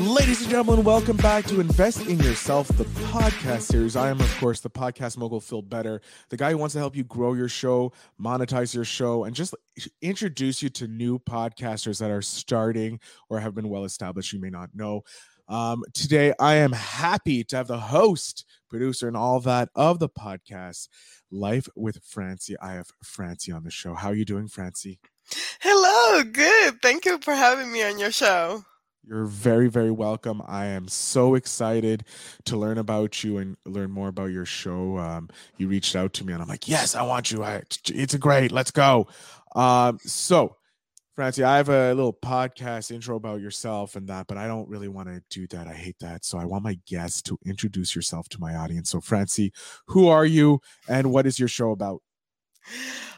Ladies and gentlemen, welcome back to Invest in Yourself, the podcast series. I am, of course, the podcast mogul Phil Better, the guy who wants to help you grow your show, monetize your show, and just introduce you to new podcasters that are starting or have been well established. You may not know. Um, today, I am happy to have the host, producer, and all that of the podcast, Life with Francy. I have Francy on the show. How are you doing, Francy? Hello, good. Thank you for having me on your show. You're very, very welcome. I am so excited to learn about you and learn more about your show. Um, you reached out to me, and I'm like, yes, I want you. I, it's great. Let's go. Um, so, Francy, I have a little podcast intro about yourself and that, but I don't really want to do that. I hate that. So I want my guests to introduce yourself to my audience. So, Francy, who are you, and what is your show about?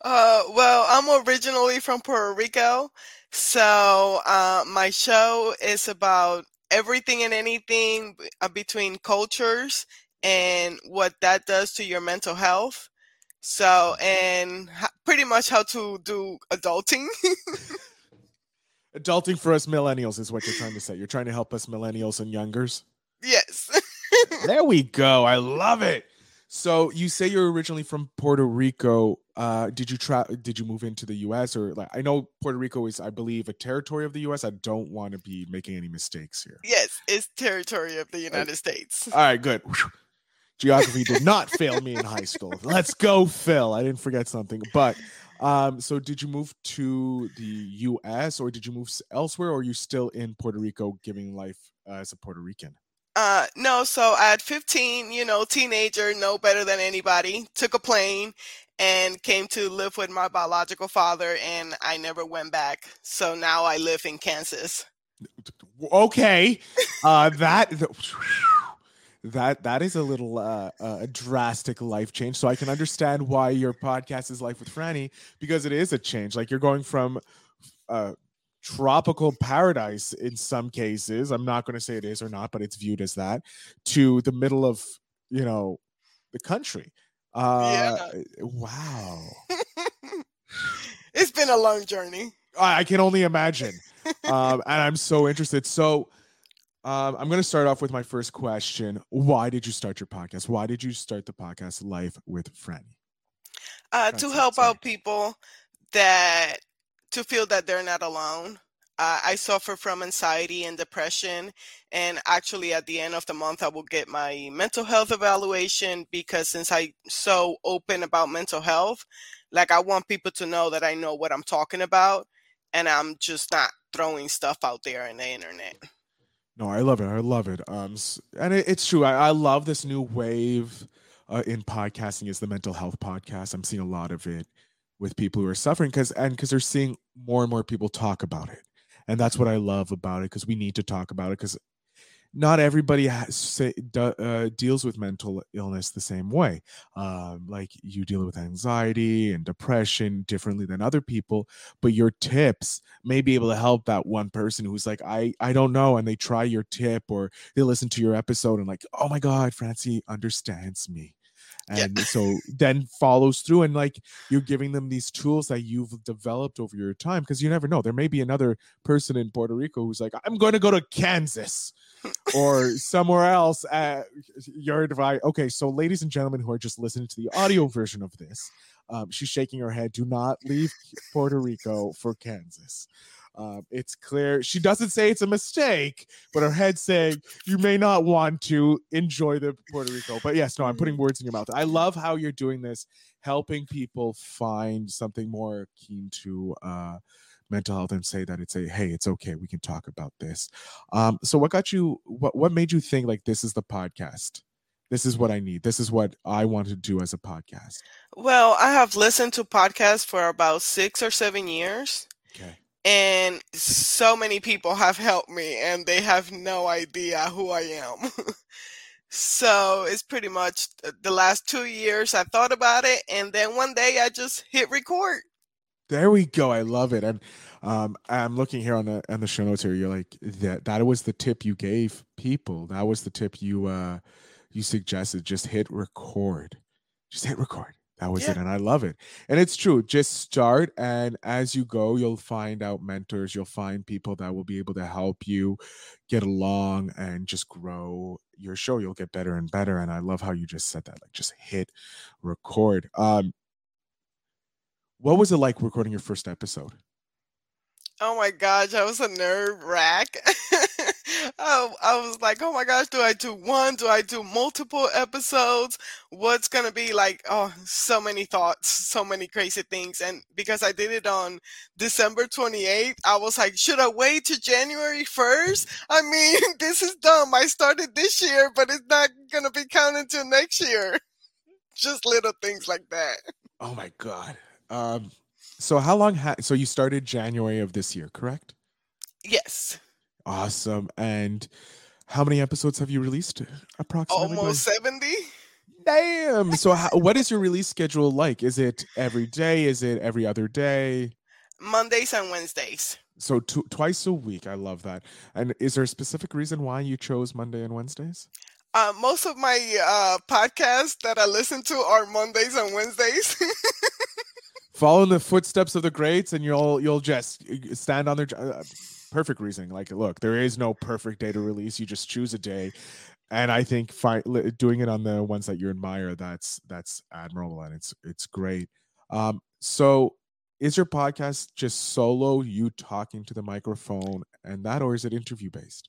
Uh, well, I'm originally from Puerto Rico. So, uh, my show is about everything and anything uh, between cultures and what that does to your mental health. So, and pretty much how to do adulting. adulting for us millennials is what you're trying to say. You're trying to help us millennials and youngers. Yes. there we go. I love it. So you say you're originally from Puerto Rico. Uh, did you try? Did you move into the U.S. or like? I know Puerto Rico is, I believe, a territory of the U.S. I don't want to be making any mistakes here. Yes, it's territory of the United States. All right, good. Geography did not fail me in high school. Let's go, Phil. I didn't forget something, but um, so did you move to the U.S. or did you move elsewhere, or are you still in Puerto Rico, giving life uh, as a Puerto Rican? Uh, no, so at 15, you know, teenager, no better than anybody, took a plane and came to live with my biological father, and I never went back. So now I live in Kansas. Okay, uh, that that that is a little uh, a drastic life change. So I can understand why your podcast is Life with Francy because it is a change. Like you're going from uh, tropical paradise in some cases. I'm not going to say it is or not, but it's viewed as that to the middle of, you know, the country. Uh, yeah. Wow. it's been a long journey. I, I can only imagine. um, and I'm so interested. So, um, I'm going to start off with my first question. Why did you start your podcast? Why did you start the podcast Life with Francy? Uh, to help out people that to feel that they're not alone. Uh, I suffer from anxiety and depression. And actually, at the end of the month, I will get my mental health evaluation because since I'm so open about mental health, like I want people to know that I know what I'm talking about and I'm just not throwing stuff out there in the internet. No, I love it. I love it. Um, and it, it's true. I, I love this new wave uh, in podcasting is the mental health podcast. I'm seeing a lot of it with people who are suffering because and because they're seeing more and more people talk about it. And that's what i love about it because we need to talk about it because not everybody has, say, uh, deals with mental illness the same way. Um, like you deal with anxiety and depression differently than other people but your tips may be able to help that one person who's like i i don't know and they try your tip or they listen to your episode and like oh my god francy understands me and yeah. so then follows through and like you're giving them these tools that you've developed over your time because you never know there may be another person in puerto rico who's like i'm going to go to kansas or somewhere else uh, your advice okay so ladies and gentlemen who are just listening to the audio version of this um, she's shaking her head do not leave puerto rico for kansas um, it's clear she doesn't say it's a mistake, but her head saying you may not want to enjoy the Puerto Rico. But yes, no, I'm putting mm. words in your mouth. I love how you're doing this, helping people find something more keen to uh, mental health and say that it's a hey, it's okay, we can talk about this. Um, so what got you? What what made you think like this is the podcast? This is what I need. This is what I want to do as a podcast. Well, I have listened to podcasts for about six or seven years. Okay and so many people have helped me and they have no idea who I am. so it's pretty much the last two years I thought about it and then one day I just hit record. There we go. I love it. And um, I'm looking here on the on the show notes here. You're like that that was the tip you gave people. That was the tip you uh you suggested. Just hit record. Just hit record. That was yeah. it. And I love it. And it's true. Just start. And as you go, you'll find out mentors. You'll find people that will be able to help you get along and just grow your show. You'll get better and better. And I love how you just said that. Like just hit record. Um, what was it like recording your first episode? Oh my gosh, I was a nerve wrack. I, I was like, oh my gosh, do I do one? Do I do multiple episodes? What's gonna be like? Oh, so many thoughts, so many crazy things. And because I did it on December 28th, I was like, should I wait to January 1st? I mean, this is dumb. I started this year, but it's not gonna be counted till next year. Just little things like that. Oh my god. Um, so how long ha- so you started January of this year, correct? Yes. Awesome. And how many episodes have you released approximately? Almost 70. Damn. So how, what is your release schedule like? Is it every day? Is it every other day? Mondays and Wednesdays. So t- twice a week. I love that. And is there a specific reason why you chose Monday and Wednesdays? Uh, most of my uh, podcasts that I listen to are Mondays and Wednesdays. follow in the footsteps of the greats and you'll you'll just uh, stand on their uh, perfect reasoning like look there is no perfect day to release you just choose a day. And i think fi- doing it on the ones that you admire that's that's admirable and it's it's great. Um so is your podcast just solo you talking to the microphone and that or is it interview based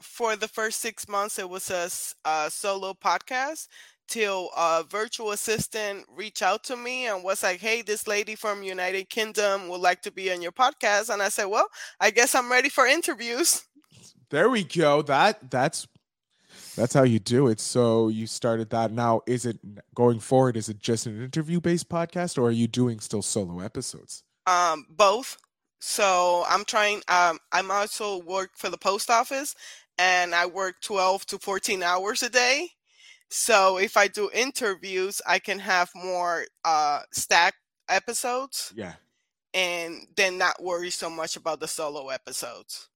for the first six months it was a, a solo podcast till a virtual assistant reached out to me and was like, "Hey, this lady from United Kingdom would like to be on your podcast." And I said, "Well, I guess I'm ready for interviews." There we go. That that's that's how you do it. So you started that. Now, is it going forward? Is it just an interview-based podcast, or are you doing still solo episodes? Um, both. So I'm trying. Um, I'm also work for the post office, and I work 12 to 14 hours a day. So if I do interviews, I can have more uh stack episodes. Yeah. And then not worry so much about the solo episodes.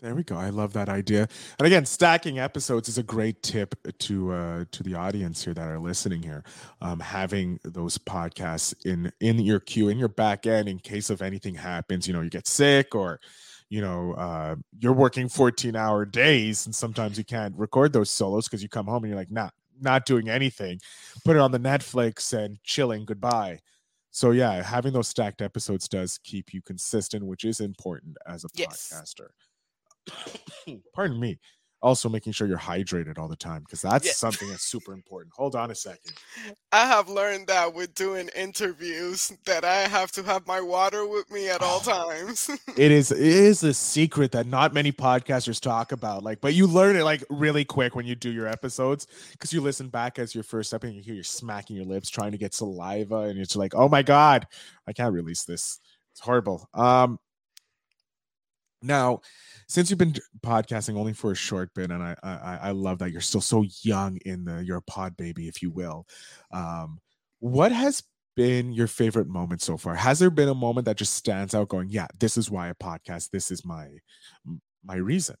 There we go. I love that idea. And again, stacking episodes is a great tip to uh, to the audience here that are listening here. Um, having those podcasts in in your queue, in your back end, in case of anything happens. You know, you get sick or you know uh, you're working 14 hour days and sometimes you can't record those solos because you come home and you're like nah not doing anything, put it on the Netflix and chilling goodbye. So yeah, having those stacked episodes does keep you consistent, which is important as a yes. podcaster. Pardon me also making sure you're hydrated all the time because that's yeah. something that's super important. Hold on a second. I have learned that with doing interviews that I have to have my water with me at all times. it is it is a secret that not many podcasters talk about. Like, but you learn it like really quick when you do your episodes because you listen back as your first step and you hear you're smacking your lips trying to get saliva and it's like, oh my god, I can't release this. It's horrible. Um now since you've been podcasting only for a short bit, and I I, I love that you're still so young in the you're a pod baby, if you will. Um, what has been your favorite moment so far? Has there been a moment that just stands out, going, "Yeah, this is why I podcast. This is my my reason."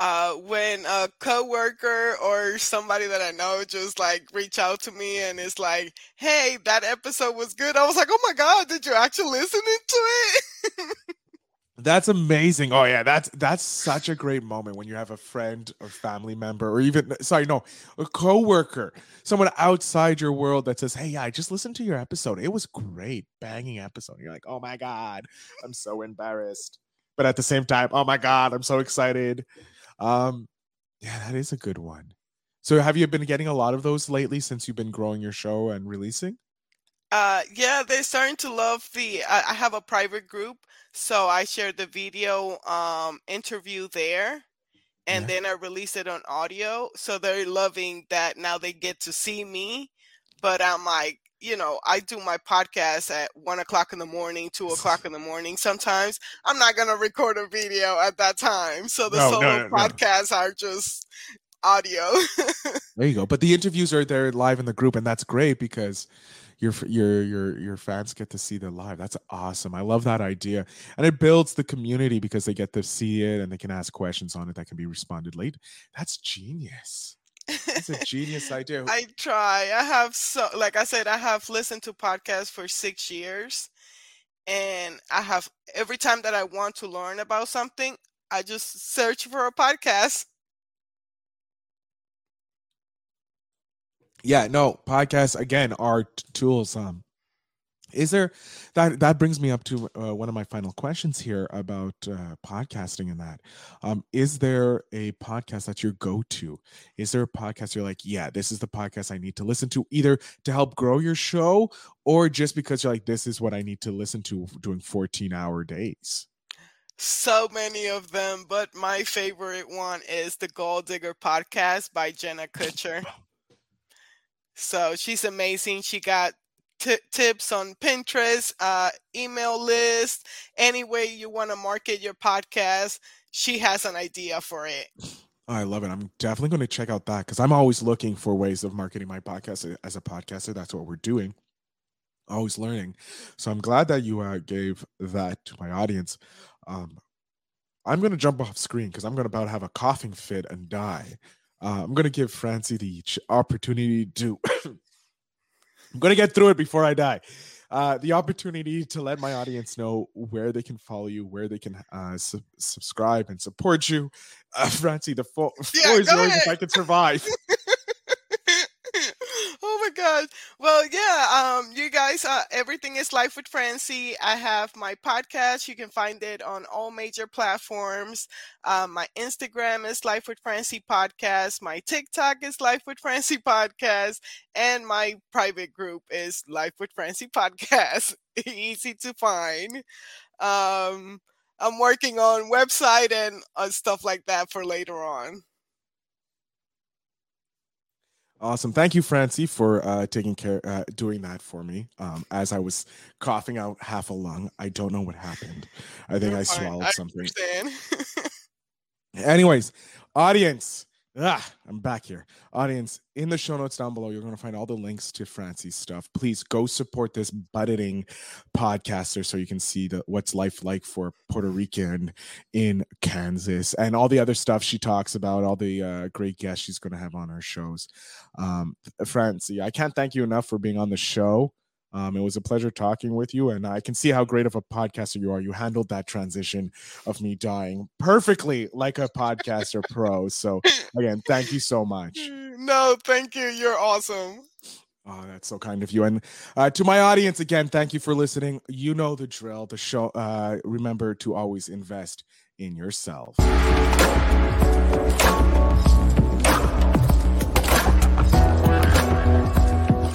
Uh, when a coworker or somebody that I know just like reach out to me and it's like, "Hey, that episode was good," I was like, "Oh my god, did you actually listen to it?" That's amazing. Oh yeah, that's that's such a great moment when you have a friend or family member or even sorry, no, a coworker, someone outside your world that says, "Hey, yeah, I just listened to your episode. It was great, banging episode." You're like, "Oh my god, I'm so embarrassed." But at the same time, "Oh my god, I'm so excited." Um yeah, that is a good one. So have you been getting a lot of those lately since you've been growing your show and releasing? Uh, yeah, they're starting to love the. I, I have a private group, so I share the video um interview there, and yeah. then I release it on audio. So they're loving that now they get to see me, but I'm like, you know, I do my podcast at one o'clock in the morning, two o'clock in the morning. Sometimes I'm not gonna record a video at that time, so the no, solo no, no, podcasts are just audio. there you go. But the interviews are there live in the group, and that's great because your your your your fans get to see the live. That's awesome. I love that idea, and it builds the community because they get to see it and they can ask questions on it that can be responded late. That's genius. It's a genius idea. I try. I have so like I said, I have listened to podcasts for six years. And I have every time that I want to learn about something, I just search for a podcast. Yeah, no, podcasts again are t- tools. Um, is there that that brings me up to uh, one of my final questions here about uh, podcasting and that. Um, is there a podcast that your go-to? Is there a podcast you're like yeah this is the podcast i need to listen to either to help grow your show or just because you're like this is what i need to listen to during 14 hour days so many of them but my favorite one is the goal digger podcast by jenna kutcher so she's amazing she got t- tips on Pinterest, uh, email list, any way you want to market your podcast. She has an idea for it. I love it. I'm definitely going to check out that because I'm always looking for ways of marketing my podcast as a podcaster. That's what we're doing. Always learning. So I'm glad that you uh, gave that to my audience. Um, I'm going to jump off screen because I'm going to about have a coughing fit and die. Uh, I'm going to give Francy the opportunity to I'm going to get through it before I die. Uh, the opportunity to let my audience know where they can follow you, where they can uh, su- subscribe and support you. Uh, Francy, the fo- yeah, floor is yours if I can survive. oh my god well yeah um you guys uh, everything is life with francy. I have my podcast. You can find it on all major platforms. Um, my instagram is life with francy podcast. My tiktok is life with francy podcast. And my private group is life with francy podcast. Easy to find. Um i'm working on website and uh, stuff like that for later on Awesome. Thank you, Francy, for uh, taking care, uh, doing that for me. Um, as I was coughing out half a lung, I don't know what happened. I think You're I fine. swallowed I something. Anyways, audience, Ah, I'm back here. Audience, in the show notes down below, you're going to find all the links to Francy's stuff. Please go support this budding podcaster so you can see the what's life like for Puerto Rican in Kansas and all the other stuff she talks about, all the uh, great guests she's going to have on her shows. Um, Francy, I can't thank you enough for being on the show. Um, it was a pleasure talking with you, and I can see how great of a podcaster you are. You handled that transition of me dying perfectly, like a podcaster pro. So, again, thank you so much. No, thank you. You're awesome. Oh, that's so kind of you. And uh, to my audience, again, thank you for listening. You know the drill. The show. Uh, remember to always invest in yourself.